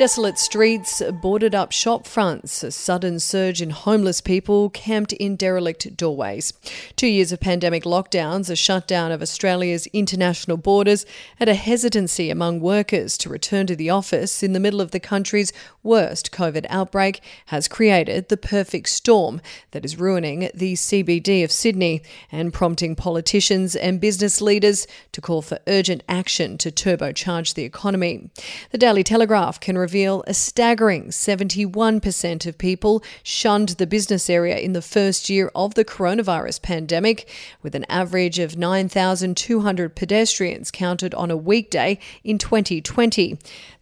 Desolate streets, boarded up shop fronts, a sudden surge in homeless people camped in derelict doorways. Two years of pandemic lockdowns, a shutdown of Australia's international borders, and a hesitancy among workers to return to the office in the middle of the country's worst COVID outbreak has created the perfect storm that is ruining the CBD of Sydney and prompting politicians and business leaders to call for urgent action to turbocharge the economy. The Daily Telegraph can reveal a staggering 71% of people shunned the business area in the first year of the coronavirus pandemic, with an average of 9,200 pedestrians counted on a weekday in 2020.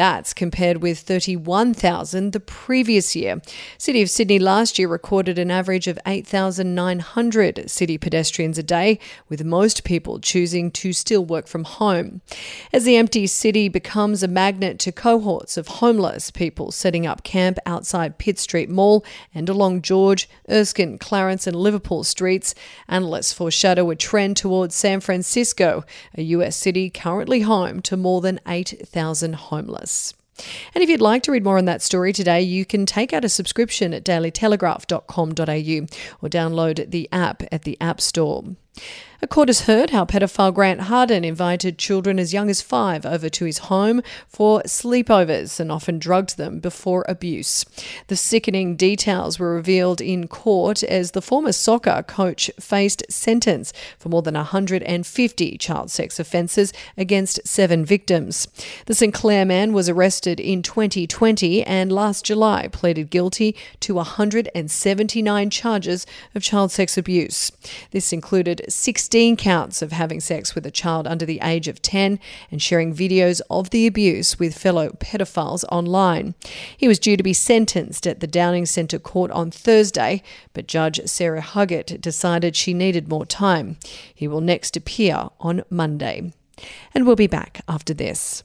That's compared with 31,000 the previous year. City of Sydney last year recorded an average of 8,900 city pedestrians a day, with most people choosing to still work from home. As the empty city becomes a magnet to cohorts of homeless people setting up camp outside Pitt Street Mall and along George, Erskine, Clarence, and Liverpool streets, analysts foreshadow a trend towards San Francisco, a US city currently home to more than 8,000 homeless. And if you'd like to read more on that story today, you can take out a subscription at dailytelegraph.com.au or download the app at the App Store. A court has heard how pedophile Grant Harden invited children as young as five over to his home for sleepovers and often drugged them before abuse. The sickening details were revealed in court as the former soccer coach faced sentence for more than 150 child sex offences against seven victims. The St Clair man was arrested in 2020 and last July pleaded guilty to 179 charges of child sex abuse. This included 16 counts of having sex with a child under the age of 10 and sharing videos of the abuse with fellow pedophiles online. He was due to be sentenced at the Downing Centre Court on Thursday, but Judge Sarah Huggett decided she needed more time. He will next appear on Monday. And we'll be back after this.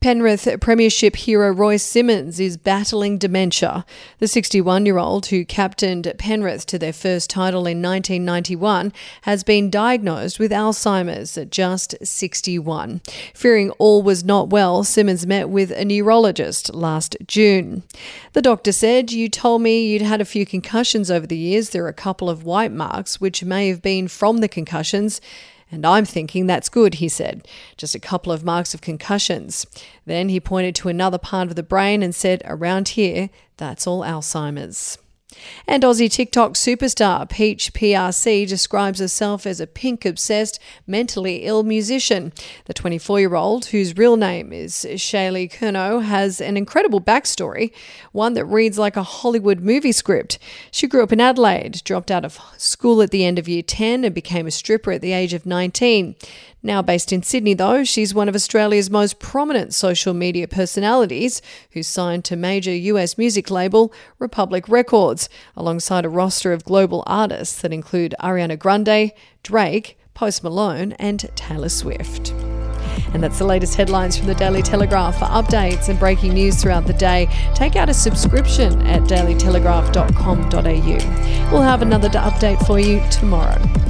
Penrith Premiership hero Royce Simmons is battling dementia. The 61 year old, who captained Penrith to their first title in 1991, has been diagnosed with Alzheimer's at just 61. Fearing all was not well, Simmons met with a neurologist last June. The doctor said, You told me you'd had a few concussions over the years. There are a couple of white marks, which may have been from the concussions. And I'm thinking that's good, he said. Just a couple of marks of concussions. Then he pointed to another part of the brain and said, Around here, that's all Alzheimer's. And Aussie TikTok superstar Peach PRC describes herself as a pink obsessed, mentally ill musician. The 24 year old, whose real name is Shaylee Curnow, has an incredible backstory, one that reads like a Hollywood movie script. She grew up in Adelaide, dropped out of school at the end of year 10, and became a stripper at the age of 19. Now based in Sydney, though, she's one of Australia's most prominent social media personalities who's signed to major US music label Republic Records, alongside a roster of global artists that include Ariana Grande, Drake, Post Malone, and Taylor Swift. And that's the latest headlines from the Daily Telegraph. For updates and breaking news throughout the day, take out a subscription at dailytelegraph.com.au. We'll have another update for you tomorrow.